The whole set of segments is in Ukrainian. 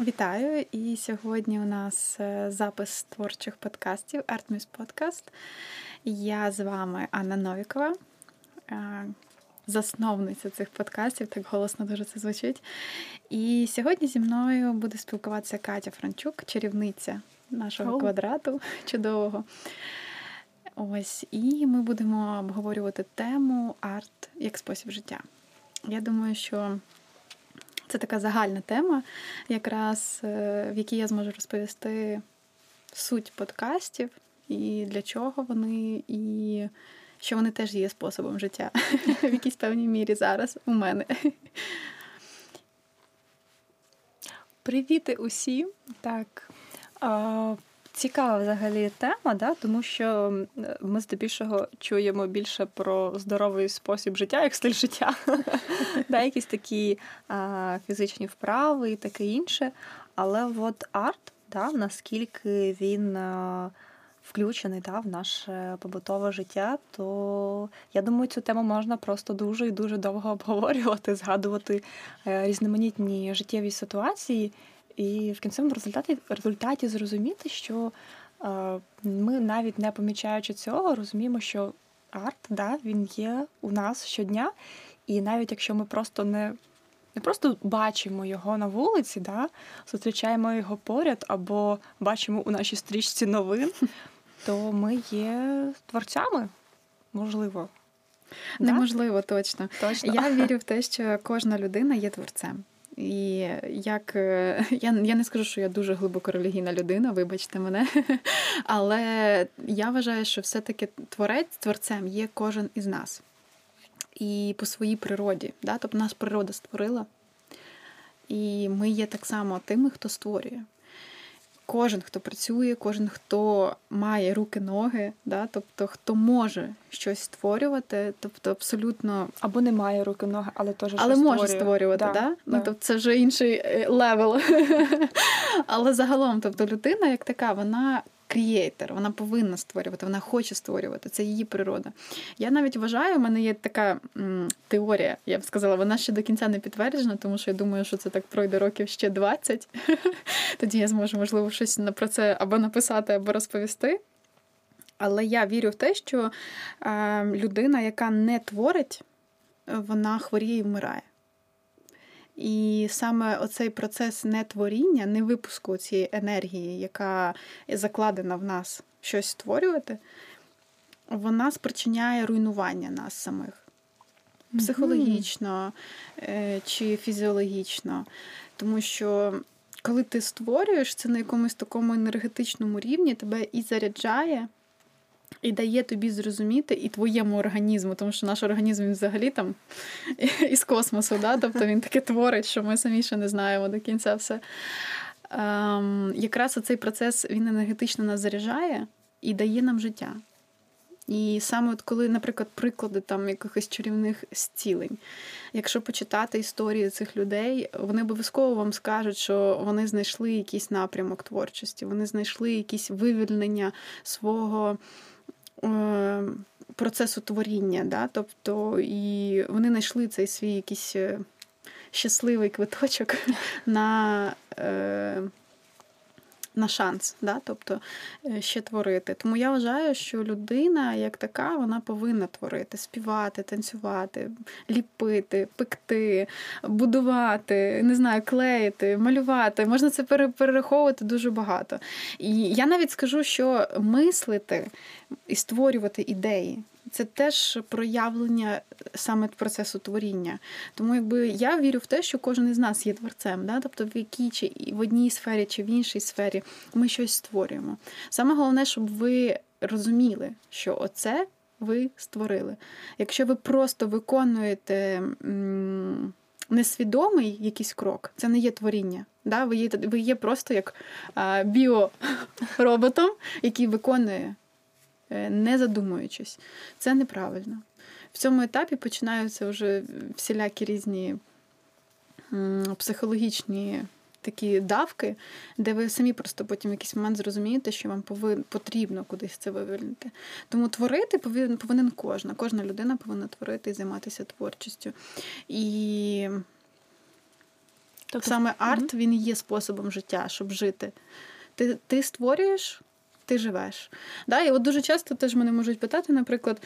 Вітаю! І сьогодні у нас е, запис творчих подкастів Artmus Podcast. Я з вами Анна Новікова, е, засновниця цих подкастів, так голосно дуже це звучить. І сьогодні зі мною буде спілкуватися Катя Франчук, чарівниця нашого oh. квадрату чудового. Ось, і ми будемо обговорювати тему арт як спосіб життя. Я думаю, що це така загальна тема, якраз е, в якій я зможу розповісти суть подкастів і для чого вони, і що вони теж є способом життя в якійсь певній мірі зараз у мене. Привіти усім! Так. Цікава взагалі тема, да? тому що ми здебільшого чуємо більше про здоровий спосіб життя, як стиль життя, да, якісь такі а, фізичні вправи і таке інше. Але от арт, да, наскільки він а, включений да, в наше побутове життя, то я думаю, цю тему можна просто дуже і дуже довго обговорювати, згадувати е, різноманітні життєві ситуації. І в кінцевому результаті результаті зрозуміти, що е, ми навіть не помічаючи цього, розуміємо, що арт да, він є у нас щодня, і навіть якщо ми просто не не просто бачимо його на вулиці, да, зустрічаємо його поряд або бачимо у нашій стрічці новин, то ми є творцями, можливо. Неможливо, точно. точно. Я вірю в те, що кожна людина є творцем. І як е, я я не скажу, що я дуже глибоко релігійна людина, вибачте мене. Але я вважаю, що все-таки творець творцем є кожен із нас. І по своїй природі. Да? Тобто нас природа створила. І ми є так само тими, хто створює кожен, хто працює, кожен, хто має руки, ноги, да, тобто хто може щось створювати, тобто абсолютно або не має руки, ноги, але теж але щось може створювати, да, да? Ну, тобто це вже інший е, level. Але загалом, тобто людина, як така, вона creator, вона повинна створювати, вона хоче створювати, це її природа. Я навіть вважаю, у мене є така м, теорія, я б сказала, вона ще до кінця не підтверджена, тому що я думаю, що це так пройде років ще 20. Тоді я зможу, можливо, щось про це або написати, або розповісти. Але я вірю в те, що е, людина, яка не творить, вона хворіє і вмирає. І саме оцей процес нетворіння, не випуску цієї енергії, яка закладена в нас щось створювати, вона спричиняє руйнування нас самих психологічно mm-hmm. чи фізіологічно. Тому що коли ти створюєш це на якомусь такому енергетичному рівні, тебе і заряджає. І дає тобі зрозуміти і твоєму організму, тому що наш організм він взагалі там із космосу, да? тобто він таке творить, що ми самі ще не знаємо до кінця все. Ем, Якраз цей процес він енергетично нас заряджає і дає нам життя. І саме от коли, наприклад, приклади там якихось чарівних зцілень, якщо почитати історії цих людей, вони обов'язково вам скажуть, що вони знайшли якийсь напрямок творчості, вони знайшли якісь вивільнення свого. Е, процесу творіння, да? тобто і вони знайшли цей свій якийсь е, щасливий квиточок на е, на шанс, да? тобто е, ще творити. Тому я вважаю, що людина, як така, вона повинна творити, співати, танцювати, ліпити, пекти, будувати, не знаю, клеїти, малювати. Можна це перераховувати дуже багато. І я навіть скажу, що мислити і створювати ідеї. Це теж проявлення саме процесу творіння. Тому якби я вірю в те, що кожен із нас є творцем, да? тобто в якій чи в одній сфері чи в іншій сфері ми щось створюємо. Саме головне, щоб ви розуміли, що оце ви створили. Якщо ви просто виконуєте несвідомий якийсь крок, це не є творіння. Да? Ви є ви є просто як біороботом, який виконує. Е, не задумуючись. Це неправильно. В цьому етапі починаються вже всілякі різні психологічні такі давки, де ви самі просто потім в якийсь момент зрозумієте, що вам потрібно кудись це вивільнити. Тому творити повинен, повинен кожна. Кожна людина повинна творити і займатися творчістю. І Тобто саме арт він є способом життя, щоб жити. Ти ти створюєш, ти живеш. Да? І от дуже часто теж мене можуть питати, наприклад,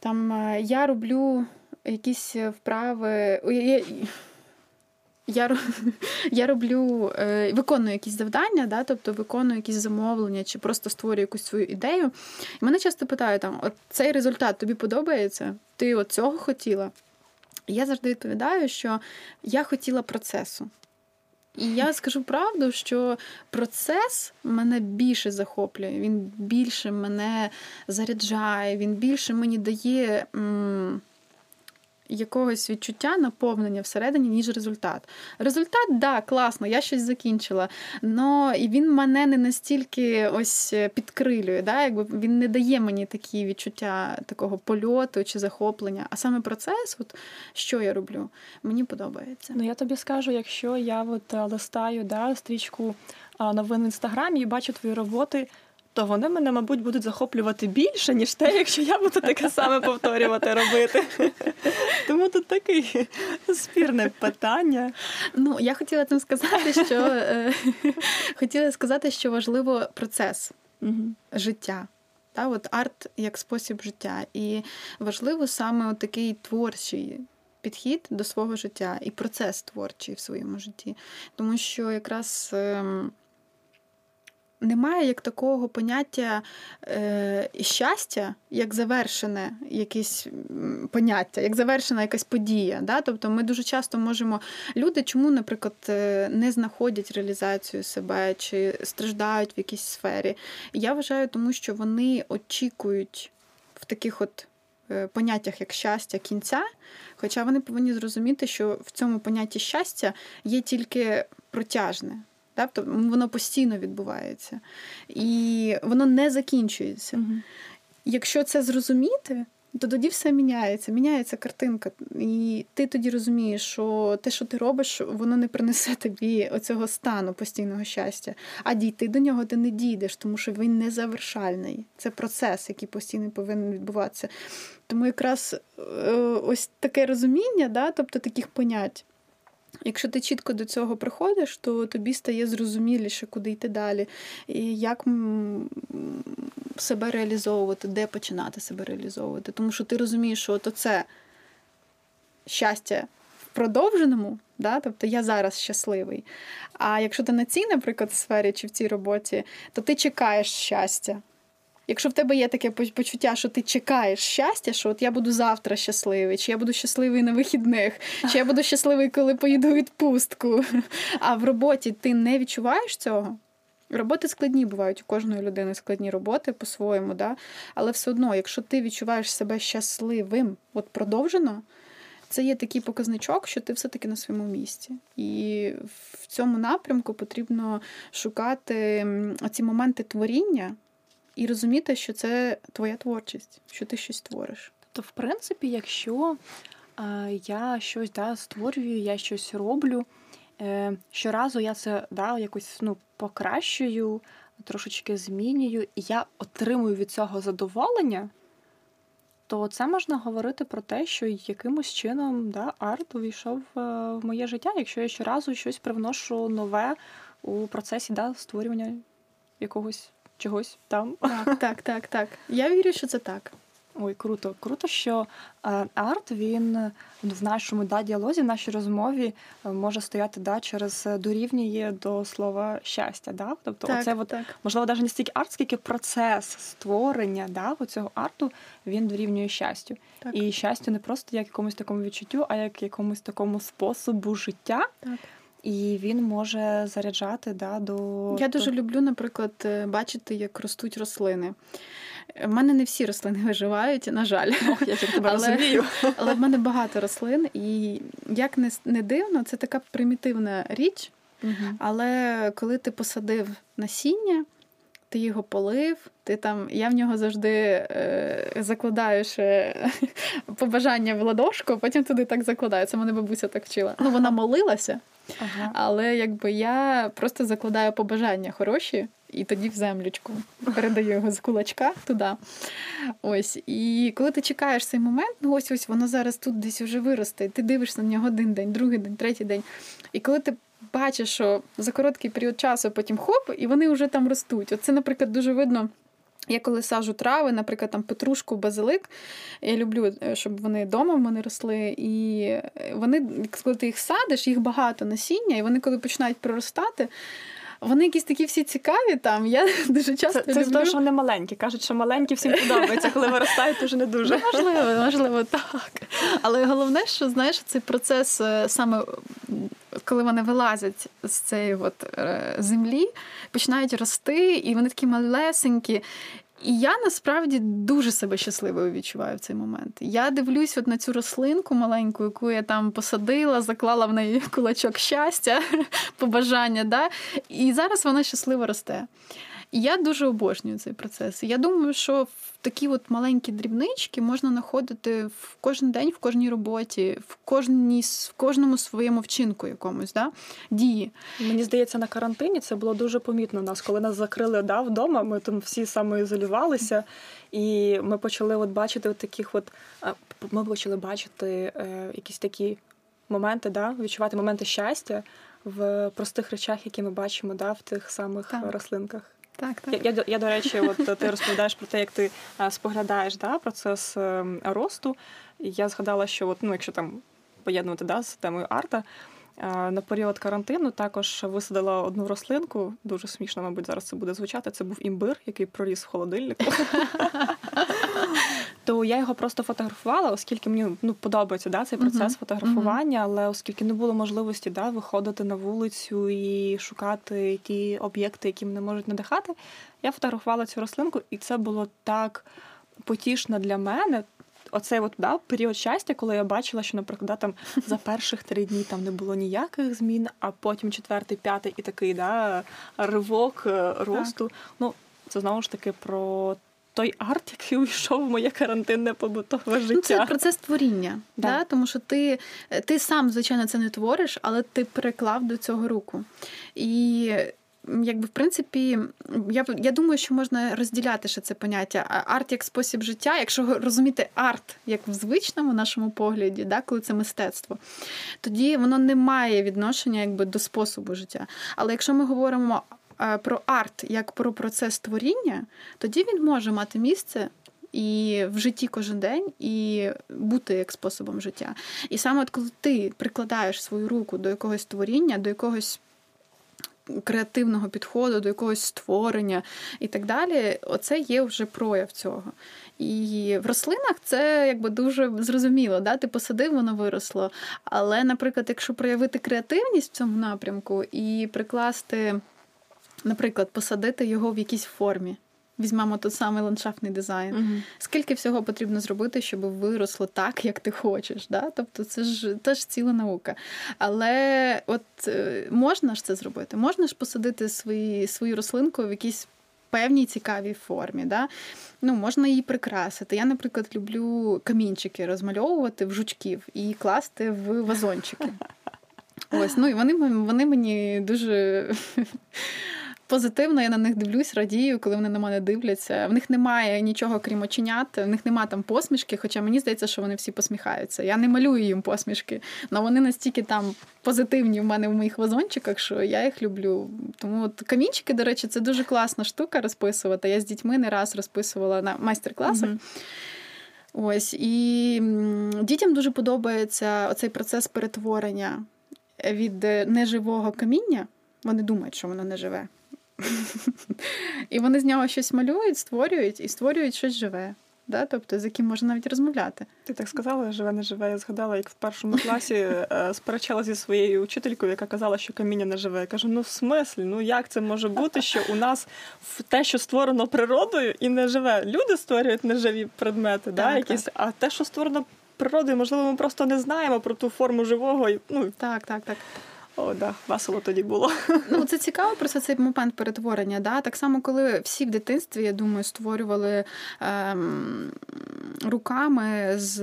там е, я роблю якісь вправи. Я, я я роблю, е, виконую якісь завдання, да, тобто виконую якісь замовлення чи просто створюю якусь свою ідею. І мене часто питають, там, от цей результат тобі подобається? Ти от цього хотіла? І я завжди відповідаю, що я хотіла процесу. І я скажу правду, що процес мене більше захоплює, він більше мене заряджає, він більше мені дає. М- якогось відчуття наповнення всередині, ніж результат. Результат, да, класно, я щось закінчила. Но і він мене не настільки ось підкрилює. Да? Якби Він не дає мені такі відчуття такого польоту чи захоплення. А саме процес, от що я роблю, мені подобається. Ну я тобі скажу, якщо я от е, листаю да, стрічку новин в інстаграмі і бачу твої роботи то вони мене, мабуть, будуть захоплювати більше, ніж те, якщо я буду таке саме повторювати робити. Тому тут таке спірне питання. Ну, я хотіла тим сказати, що е, хотіла сказати, що важливо процес життя. Та, от Арт як спосіб життя. І важливо саме такий творчий. Підхід до свого життя і процес творчий в своєму житті. Тому що якраз ем, немає як такого поняття е, щастя, як завершене якесь поняття, як завершена якась подія. Да? Тобто ми дуже часто можемо. Люди, чому, наприклад, е, не знаходять реалізацію себе чи страждають в якійсь сфері. Я вважаю, тому що вони очікують в таких от. Е, поняттях як щастя кінця, хоча вони повинні зрозуміти, що в цьому понятті щастя є тільки протяжне. Тобто воно постійно відбувається і воно не закінчується. Угу. Якщо це зрозуміти, то тоді все міняється, міняється картинка. І ти тоді розумієш, що те, що ти робиш, воно не принесе тобі оцього стану постійного щастя. А дійти до нього ти не дійдеш, тому що він не завершальний. Це процес, який постійно повинен відбуватися. Тому якраз е, ось таке розуміння, да, тобто таких понять. Якщо ти чітко до цього приходиш, то тобі стає зрозуміліше, куди йти далі, і як себе реалізовувати, де починати себе реалізовувати. Тому що ти розумієш, що от це щастя в продовженому, да? тобто я зараз щасливий. А якщо ти на цій, наприклад, сфері чи в цій роботі, то ти чекаєш щастя. Якщо в тебе є таке почуття, що ти чекаєш щастя, що от я буду завтра щасливий, чи я буду щасливий на вихідних, чи я буду щасливий, коли поїду відпустку. А в роботі ти не відчуваєш цього. Роботи складні бувають у кожної людини складні роботи по-своєму, да? але все одно, якщо ти відчуваєш себе щасливим, от продовжено, це є такий показничок, що ти все-таки на своєму місці. І в цьому напрямку потрібно шукати ці моменти творіння і розуміти, що це твоя творчість, що ти щось твориш. Тобто, в принципі, якщо е, я щось да, створюю, я щось роблю, е, щоразу я це да, якось ну, покращую, трошечки змінюю, і я отримую від цього задоволення. То це можна говорити про те, що якимось чином да, арт увійшов е, в моє життя, якщо я щоразу щось привношу нове у процесі да, створювання якогось чогось там. Так, так, так, так. Я вірю, що це так. Ой, круто. Круто, що е, арт він в нашому да, діалозі, в нашій розмові е, може стояти да, через е, дорівнює до слова щастя. Да? Тобто, так, оце от, можливо, навіть не стільки арт, скільки процес створення да, цього арту він дорівнює щастю. Так. І щастя не просто як якомусь такому відчуттю, а як якомусь такому способу життя. Так. І він може заряджати да, до. Я дуже люблю, наприклад, е, бачити, як ростуть рослини. У мене не всі рослини виживають, на жаль. Ох, я тебе але, розумію. Але в мене багато рослин, і як не, не дивно, це така примітивна річ. Угу. Але коли ти посадив насіння, ти його полив, ти там, я в нього завжди е, закладаю ще побажання в ладошку, потім туди так закладаю. Це мене бабуся так вчила. Ну, вона молилася. Ага. Але якби я просто закладаю побажання хороші і тоді в землючку. Передаю його з кулачка туди. Ось. І коли ти чекаєш цей момент, ну ось ось воно зараз тут десь вже виросте, ти дивишся на нього один день, другий день, третій день. І коли ти бачиш, що за короткий період часу потім хоп, і вони вже там ростуть. Оце, наприклад, дуже видно. Я коли сажу трави, наприклад, там петрушку, базилик. Я люблю, е, щоб вони вдома в мене росли. І е, вони, коли ти їх садиш, їх багато насіння, і вони, коли починають проростати, вони якісь такі всі цікаві там. Я дуже часто Це, це люблю... з того, що вони маленькі. Кажуть, що маленькі всім подобається. Коли виростають, дуже вже не дуже. Ну, можливо, можливо, так. Але головне, що знаєш, цей процес е, саме коли вони вилазять з цієї от е, землі, починають рости, і вони такі малесенькі. І я насправді дуже себе щасливою відчуваю в цей момент. Я дивлюсь от на цю рослинку маленьку, яку я там посадила, заклала в неї кулачок щастя, побажання. Да? І зараз вона щасливо росте. І я дуже обожнюю цей процес. Я думаю, що в такі от маленькі дрібнички можна знаходити в кожен день, в кожній роботі, в кожній, в кожному своєму вчинку якомусь да? дії. Мені здається, на карантині це було дуже помітно у нас, коли нас закрили да, вдома. Ми там всі самоізолювалися, і ми почали от бачити от таких, от ми почали бачити е, якісь такі моменти, да, відчувати моменти щастя в простих речах, які ми бачимо да, в тих самих так. рослинках. Так, так. Я, я, я, до речі, от ти розповідаєш про те, як ти споглядаєш да, процес ем, росту. І я згадала, що от, ну, якщо там поєднувати да, з темою арта, на період карантину також висадила одну рослинку. Дуже смішно, мабуть, зараз це буде звучати. Це був імбир, який проріс в холодильнику. То я його просто фотографувала, оскільки мені ну, подобається да, цей процес uh-huh. фотографування, але оскільки не було можливості да, виходити на вулицю і шукати ті об'єкти, які мене можуть надихати, я фотографувала цю рослинку, і це було так потішно для мене. Оцей от да, період щастя, коли я бачила, що, наприклад, да, там за перших три дні там не було ніяких змін, а потім четвертий, п'ятий і такий да, ривок е, росту. Так. Ну, це знову ж таки про той арт, який увійшов в моє карантинне побутове життя. Ну, Це процес творіння, да. да? тому що ти ти сам, звичайно, це не твориш, але ти приклав до цього руку. І якби в принципі, я я думаю, що можна розділяти ще це поняття арт як спосіб життя, якщо розуміти арт як в звичному нашому погляді, да, коли це мистецтво, тоді воно не має відношення якби до способу життя. Але якщо ми говоримо про арт як про процес творіння, тоді він може мати місце. І в житті кожен день, і бути як способом життя. І саме от коли ти прикладаєш свою руку до якогось творіння, до якогось креативного підходу, до якогось створення і так далі, оце є вже прояв цього. І в рослинах це якби дуже зрозуміло. Да? Ти посадив, воно виросло. Але, наприклад, якщо проявити креативність в цьому напрямку і прикласти наприклад, посадити його в якійсь формі. Візьмемо той самий ландшафтний дизайн. uh Скільки всього потрібно зробити, щоб виросло так, як ти хочеш. Да? Тобто це ж теж ціла наука. Але от е, можна ж це зробити? Можна ж посадити свої, свою рослинку в якійсь певній цікавій формі. Да? Ну, Можна її прикрасити. Я, наприклад, люблю камінчики розмальовувати в жучків і класти в вазончики. Ось, ну і вони вони мені дуже позитивно, я на них дивлюсь, радію, коли вони на мене дивляться. В них немає нічого крім оченят, в них немає там посмішки, хоча мені здається, що вони всі посміхаються. Я не малюю їм посмішки, але вони настільки там позитивні в мене в моїх вазончиках, що я їх люблю. Тому от камінчики, до речі, це дуже класна штука розписувати. Я з дітьми не раз розписувала на майстер-класах. mm Ось і дітям дуже подобається оцей процес перетворення від неживого каміння. Вони думають, що воно не живе. І вони з нього щось малюють, створюють і створюють щось живе. Да? Тобто, з яким можна навіть розмовляти. Ти так сказала, живе, не живе. Я згадала, як в першому класі е, сперечала зі своєю учителькою, яка казала, що каміння не живе. Я кажу: ну в смислі, ну як це може бути, що у нас те, що створено природою, і не живе. Люди створюють неживі предмети, так, да, якісь, так. а те, що створено природою, можливо, ми просто не знаємо про ту форму живого. Ну, Так, так, так. О, да, весело тоді було. Ну це цікаво просто цей момент перетворення. Да? Так само, коли всі в дитинстві, я думаю, створювали ем, руками з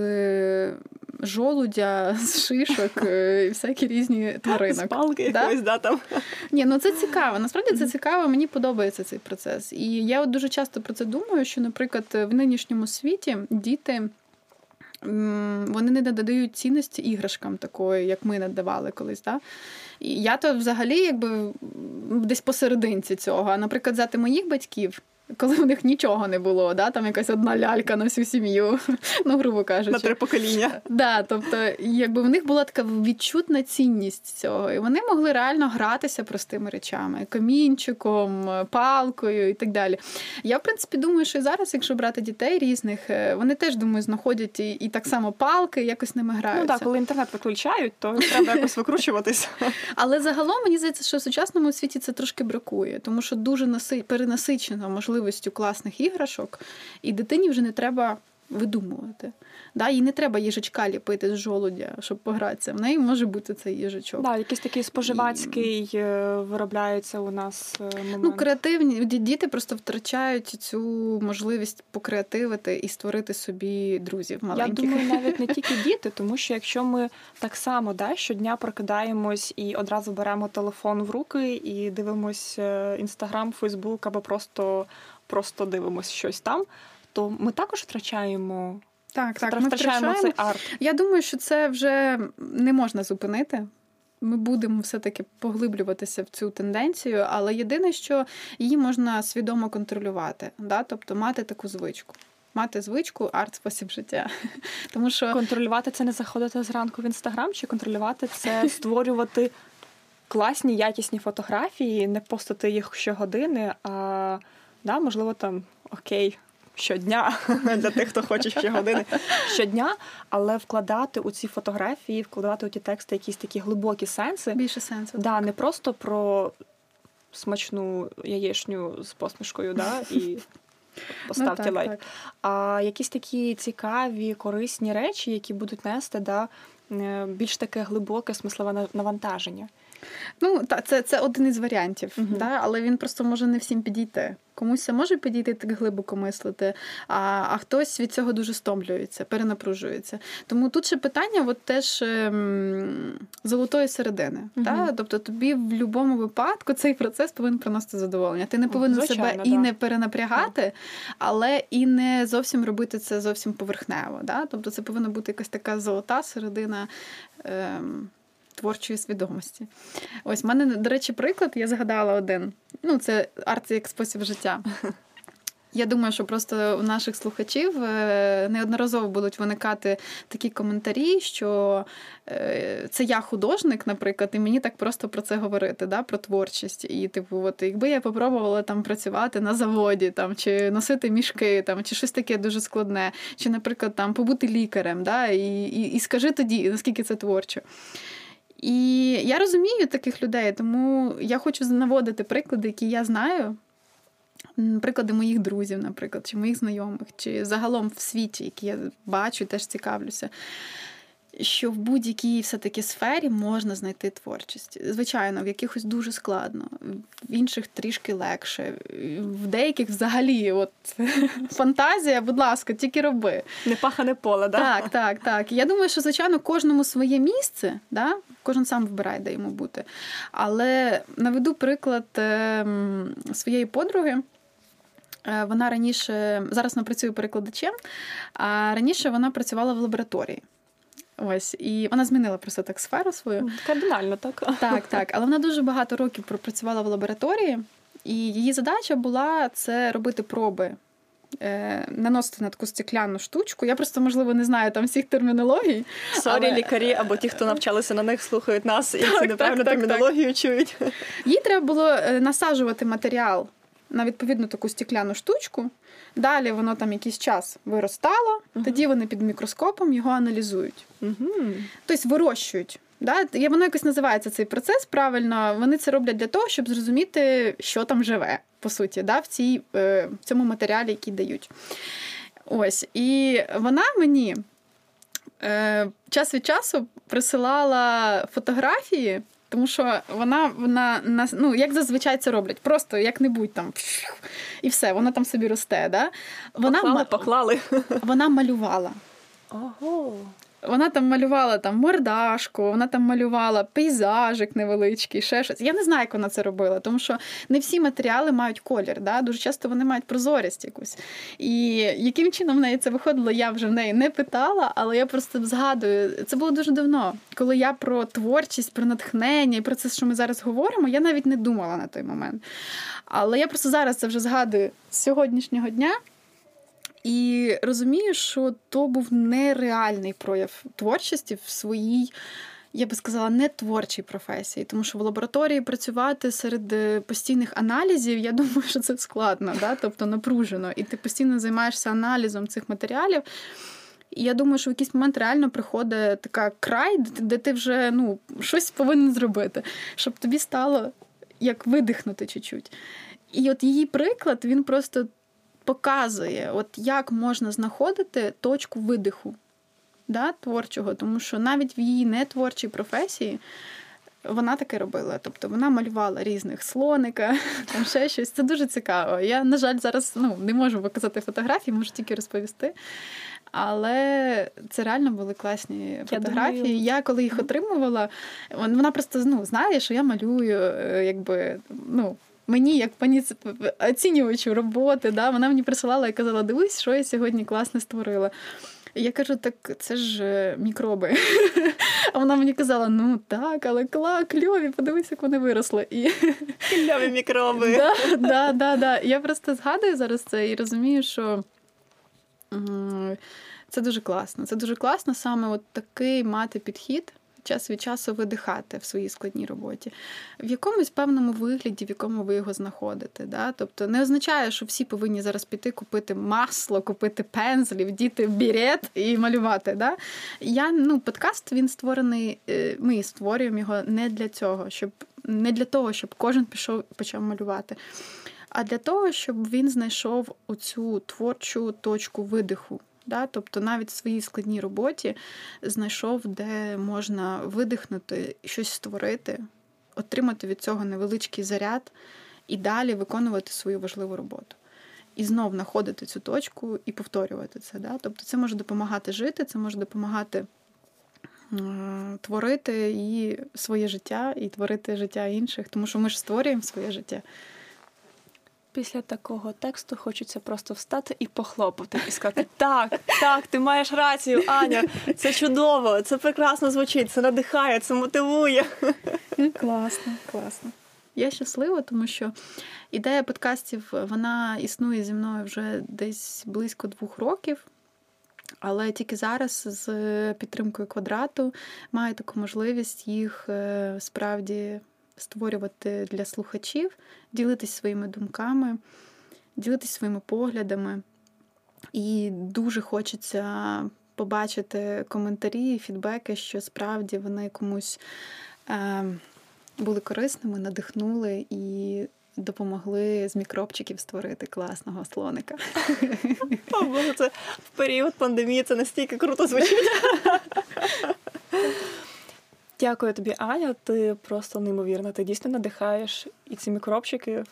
жолудя з шишок і всякі різні тваринок. З палки да? якоїсь, да, там. Ні, ну це цікаво. Насправді це цікаво, мені подобається цей процес. І я от дуже часто про це думаю, що, наприклад, в нинішньому світі діти. Вони не надають цінності іграшкам такої, як ми надавали колись. Да? І я то взагалі якби десь посерединці цього. А, наприклад, зати моїх батьків, коли в них нічого не було, да? там якась одна лялька на всю сім'ю, ну, грубо кажучи. На три покоління. Да, Тобто, якби в них була така відчутна цінність цього. І вони могли реально гратися простими речами: камінчиком, палкою і так далі. Я, в принципі, думаю, що і зараз, якщо брати дітей різних, е, вони теж думаю, знаходять і, і так само палки, якось ними граються. Ну так, коли інтернет виключають, то треба якось викручуватися. Але загалом мені здається, що в сучасному світі це трошки бракує, тому що дуже наси... перенасичено можливо можливістю класних іграшок, і дитині вже не треба видумувати. Да, Їй не треба їжачка ліпити з жолудя, щоб погратися. В неї може бути цей їжачок. Да, якийсь такий споживацький і... Е, виробляється у нас е, момент. Ну, креативні діти просто втрачають цю можливість покреативити і створити собі друзів маленьких. Я думаю, навіть не тільки діти, тому що якщо ми так само да, щодня прокидаємось і одразу беремо телефон в руки і дивимося інстаграм, фейсбук або просто, просто дивимось щось там, то ми також втрачаємо. Так, так, ми втрачаємо цей арт. Я думаю, що це вже не можна зупинити. Ми будемо все-таки поглиблюватися в цю тенденцію, але єдине, що її можна свідомо контролювати, да? тобто мати таку звичку. Мати звичку, арт спосіб життя. Тому що контролювати це не заходити зранку в інстаграм, чи контролювати це створювати класні, якісні фотографії, не постати їх щогодини, а да, можливо, там окей, щодня для тих, хто хоче ще години щодня, але вкладати у ці фотографії, вкладати у ті тексти якісь такі глибокі сенси. Більше сенсу. Да, Не просто про смачну яєчню з посмішкою, да, і поставте ну, так, лайк. Так. А якісь такі цікаві, корисні речі, які будуть нести да, е, більш таке глибоке смислове навантаження. Ну, та, це це один із варіантів, uh-huh. да? але він просто може не всім підійти. Комусь це може підійти так глибоко мислити, а а хтось від цього дуже стомлюється, перенапружується. Тому тут ще питання от теж ем, золотої середини. Uh-huh. Да? Тобто тобі в будь-якому випадку цей процес повинен приносити задоволення. Ти не повинен Звичайно, себе да. і не перенапрягати, але і не зовсім робити це зовсім поверхнево. Да? Тобто це повинна бути якась така золота середина. Ем, творчої свідомості. Ось в мене, до речі, приклад, я згадала один. Ну, це арт як спосіб життя. Я думаю, що просто у наших слухачів е, неодноразово будуть виникати такі коментарі, що е, це я художник, наприклад, і мені так просто про це говорити, да, про творчість. І, типу, от якби я попробувала там працювати на заводі, там, чи носити мішки, там, чи щось таке дуже складне, чи, наприклад, там побути лікарем, да, і, і, і скажи тоді, наскільки це творчо. І я розумію таких людей, тому я хочу наводити приклади, які я знаю. Приклади моїх друзів, наприклад, чи моїх знайомих, чи загалом в світі, які я бачу, теж цікавлюся що в будь-якій все-таки сфері можна знайти творчість. Звичайно, в якихось дуже складно, в інших трішки легше, в деяких взагалі от фантазія, будь ласка, тільки роби. Не пахане поле, да? так? Так, так, Я думаю, що, звичайно, кожному своє місце, да? кожен сам вибирає, де йому бути. Але наведу приклад ем, своєї подруги. Е, вона раніше зараз вона працює перекладачем, а раніше вона працювала в лабораторії. Ось, і вона змінила просто так сферу свою. Кардинально, так. Так, так. Але вона дуже багато років пропрацювала в лабораторії, і її задача була це робити проби. Е, наносити на таку стекляну штучку. Я просто, можливо, не знаю там всіх термінологій. Sorry, але... лікарі або ті, хто навчалися на них, слухають нас і так, неправильну так, термінологію так. чують. Їй треба було е, насаджувати матеріал на відповідну таку стекляну штучку. Далі воно там якийсь час виростало, uh-huh. тоді вони під мікроскопом його аналізують. Uh-huh. Тобто вирощують. Да? Воно якось називається цей процес правильно. Вони це роблять для того, щоб зрозуміти, що там живе, по суті, да? в, цій, е, в цьому матеріалі, який дають. Ось. І вона мені е, час від часу присилала фотографії тому що вона вона ну, як зазвичай це роблять, просто як-небудь там і все, вона там собі росте. Да? Вона поклали, поклали. Вона малювала. Ого. Вона там малювала там мордашку, вона там малювала пейзажик невеличкий, ще щось. Я не знаю, як вона це робила, тому що не всі матеріали мають колір. Да? Дуже часто вони мають прозорість якусь. І яким чином в неї це виходило, я вже в неї не питала, але я просто згадую, це було дуже давно. Коли я про творчість, про натхнення і про це, що ми зараз говоримо, я навіть не думала на той момент. Але я просто зараз це вже згадую з сьогоднішнього дня. І розумію, що то був нереальний прояв творчості в своїй, я би сказала, не творчій професії, тому що в лабораторії працювати серед е, постійних аналізів, я думаю, що це складно, да? тобто напружено. І ти постійно займаєшся аналізом цих матеріалів. І я думаю, що в якийсь момент реально приходить така край, де ти вже ну, щось повинен зробити, щоб тобі стало як видихнути чуть-чуть. І от її приклад, він просто показує, от як можна знаходити точку видиху да, творчого, тому що навіть в її нетворчій професії. Вона таке робила, тобто вона малювала різних слоника, там ще щось. Це дуже цікаво. Я, на жаль, зараз ну, не можу показати фотографії, можу тільки розповісти. Але це реально були класні фотографії. Я, думаю... я коли їх отримувала, вона просто ну, знає, що я малюю, е, якби ну мені, як пані оцінювачу роботи, да, вона мені присилала і казала: дивись, що я сьогодні класно створила. Я кажу, так це ж е, мікроби. А вона мені казала: ну так, але кла, кльові, подивись, як вони виросли. І... Кльові мікроби. Да, да, да, да. Я просто згадую зараз це і розумію, що. Це дуже класно. Це дуже класно саме от такий мати підхід час від часу видихати в своїй складній роботі, в якомусь певному вигляді, в якому ви його знаходите. Да? Тобто не означає, що всі повинні зараз піти купити масло, купити пензлі, вдіти бірет і малювати. Да? Я ну, подкаст він створений. Е, ми створюємо його не для цього, щоб не для того, щоб кожен пішов почав малювати. А для того, щоб він знайшов оцю творчу точку видиху. Да? Тобто навіть в своїй складній роботі знайшов, де можна видихнути, щось створити, отримати від цього невеличкий заряд і далі виконувати свою важливу роботу. І знов знаходити цю точку і повторювати це. Да? Тобто це може допомагати жити, це може допомагати творити і своє життя, і творити життя інших, тому що ми ж створюємо своє життя. Після такого тексту хочеться просто встати і похлопати, і сказати: Так, так, ти маєш рацію, Аня, це чудово, це прекрасно звучить, це надихає, це мотивує. Класно, класно. Я щаслива, тому що ідея подкастів вона існує зі мною вже десь близько двох років. Але тільки зараз з підтримкою квадрату маю таку можливість їх е, справді створювати для слухачів, ділитись своїми думками, ділитись своїми поглядами. І дуже хочеться побачити коментарі, фідбеки, що справді вони комусь е, були корисними, надихнули і допомогли з мікробчиків створити класного слоника. О, Боже, це в період пандемії це настільки круто звучить. Дякую тобі, Аня. Ти просто неймовірна. Ти дійсно надихаєш і ці мікробчики.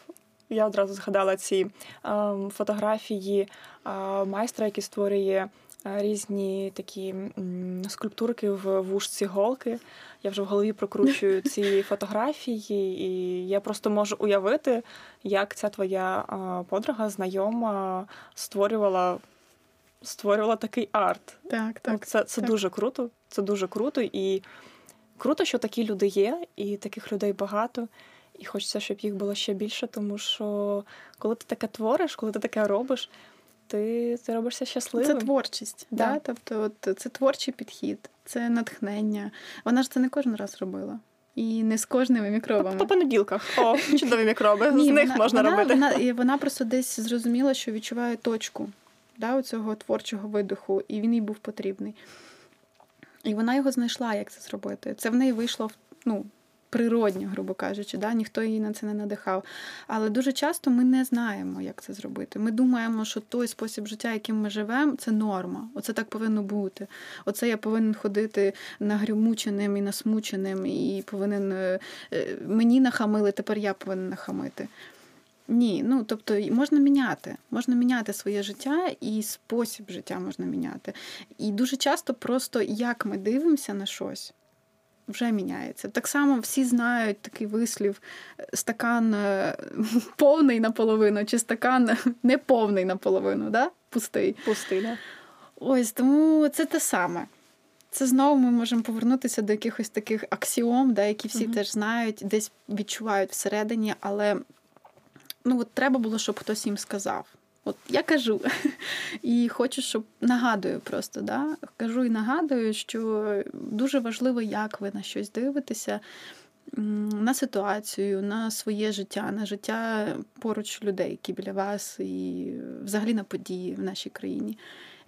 Я одразу згадала ці е, фотографії е, майстра, який створює е, різні такі м, скульптурки в вушці голки. Я вже в голові прокручую ці фотографії, і я просто можу уявити, як ця твоя подруга, знайома створювала. Створювала такий арт. Так, так. Це це так. дуже круто. Це дуже круто. І круто, що такі люди є, і таких людей багато. І хочеться, щоб їх було ще більше, тому що коли ти таке твориш, коли ти таке робиш, ти ти робишся щасливим. Це творчість, да. да? тобто от, це творчий підхід, це натхнення. Вона ж це не кожен раз робила. І не з кожними мікробами. По понеділках. О, чудові мікроби. Ні, з них можна вона, робити. Вона, і вона просто десь зрозуміла, що відчуває точку да, цього творчого видиху, і він їй був потрібний. І вона його знайшла, як це зробити. Це в неї вийшло ну, природньо, грубо кажучи, да? ніхто її на це не надихав. Але дуже часто ми не знаємо, як це зробити. Ми думаємо, що той спосіб життя, яким ми живемо, це норма. Оце так повинно бути. Оце я повинен ходити нагрюмученим і насмученим, і повинен е, е, мені нахамили, тепер я повинен нахамити. Ні, ну тобто можна міняти, можна міняти своє життя і спосіб життя можна міняти. І дуже часто просто як ми дивимося на щось, вже міняється. Так само всі знають такий вислів: стакан е, повний наполовину, чи стакан не повний наполовину, да? пустий. Пустий, да. Ось тому це те саме. Це знову ми можемо повернутися до якихось таких аксіом, да, які всі uh теж знають, десь відчувають всередині, але ну, от треба було, щоб хтось їм сказав. От я кажу і хочу, щоб нагадую просто, да? кажу і нагадую, що дуже важливо, як ви на щось дивитеся, на ситуацію, на своє життя, на життя поруч людей, які біля вас, і взагалі на події в нашій країні.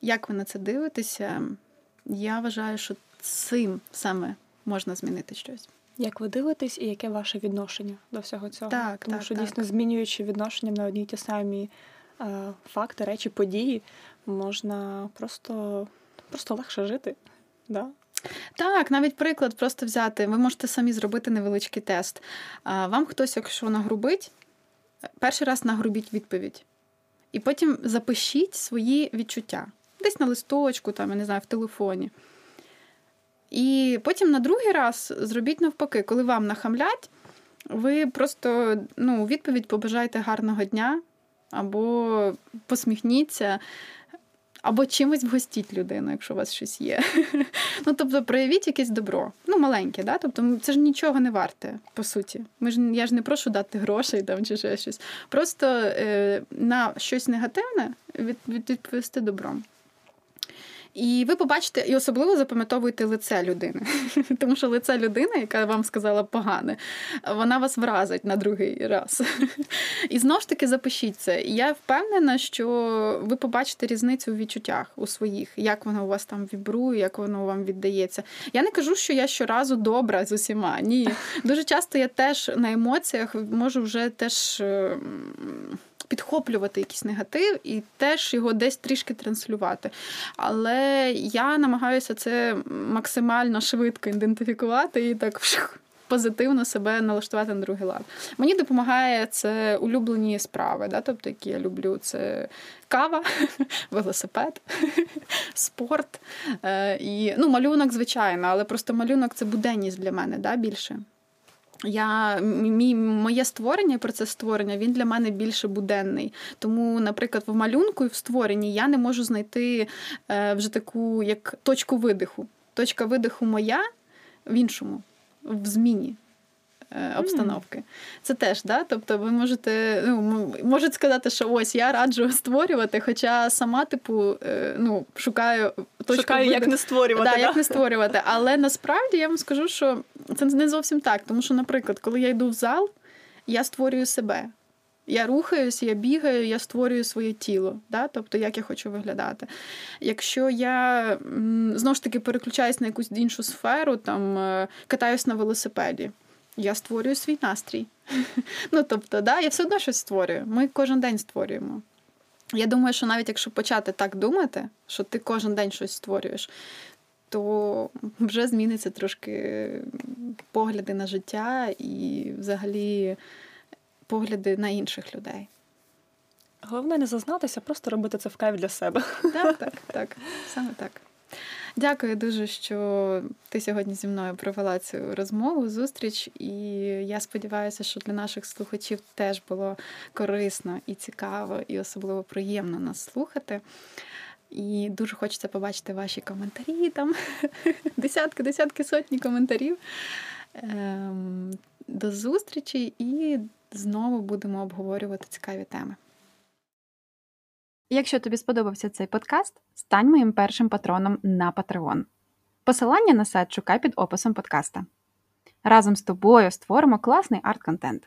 Як ви на це дивитеся? Я вважаю, що цим саме можна змінити щось. Як ви дивитесь, і яке ваше відношення до всього цього? Так, Тому так, що так. дійсно змінюючи відношенням на одні й ті самі е, факти, речі, події, можна просто просто легше жити. Да? Так, навіть приклад просто взяти. Ви можете самі зробити невеличкий тест. Вам хтось, якщо нагрубить, перший раз нагрубіть відповідь. І потім запишіть свої відчуття. Десь на листочку, там, я не знаю, в телефоні. І потім на другий раз зробіть навпаки, коли вам нахамлять, ви просто ну, відповідь побажайте гарного дня, або посміхніться, або чимось вгостіть людину, якщо у вас щось є. Ну, тобто, проявіть якесь добро. Ну, маленьке, да? Тобто, це ж нічого не варте, по суті. Ми ж, Я ж не прошу дати грошей там, чи ще щось. Просто е, на щось негативне від, відповісти добром. І ви побачите, і особливо запам'ятовуйте лице людини. Тому що лице людини, яка вам сказала погане, вона вас вразить на другий раз. І знову ж таки запишіть це. І я впевнена, що ви побачите різницю у відчуттях у своїх, як воно у вас там вібрує, як воно вам віддається. Я не кажу, що я щоразу добра з усіма. Ні. Дуже часто я теж на емоціях можу вже теж підхоплювати якийсь негатив і теж його десь трішки транслювати. Але я намагаюся це максимально швидко ідентифікувати і так позитивно себе налаштувати на другий лад. Мені допомагає це улюблені справи, да? тобто, які я люблю, це кава, велосипед, спорт е, і ну, малюнок, звичайно, але просто малюнок це буденність для мене да, більше. Я мій моє створення, процес створення, він для мене більше буденний. Тому, наприклад, в малюнку і в створенні я не можу знайти е, вже таку як точку видиху. Точка видиху моя в іншому, в зміні. Е, обстановки. Це теж, да? Тобто ви можете ну, можуть сказати, що ось я раджу створювати, хоча сама, типу, е, ну, шукаю точку Шукаю, як не створювати. Да, да? Як не створювати. Але насправді я вам скажу, що це не зовсім так. Тому що, наприклад, коли я йду в зал, я створюю себе. Я рухаюсь, я бігаю, я створюю своє тіло, да? тобто як я хочу виглядати. Якщо я знову ж таки переключаюсь на якусь іншу сферу, там е, катаюсь на велосипеді, я створюю свій настрій. Ну, тобто, да, я все одно щось створюю. Ми кожен день створюємо. Я думаю, що навіть якщо почати так думати, що ти кожен день щось створюєш, то вже зміниться трошки погляди на життя і взагалі погляди на інших людей. Головне не зазнатися, просто робити це в кайф для себе. Так, так, так. Саме так. Дякую дуже, що ти сьогодні зі мною провела цю розмову, зустріч, і я сподіваюся, що для наших слухачів теж було корисно і цікаво, і особливо приємно нас слухати. І дуже хочеться побачити ваші коментарі там. Десятки, десятки сотні коментарів. Ем, до зустрічі і знову будемо обговорювати цікаві теми. Якщо тобі сподобався цей подкаст, стань моїм першим патроном на Patreon. Посилання на сайт шукай під описом подкаста. Разом з тобою створимо класний арт-контент.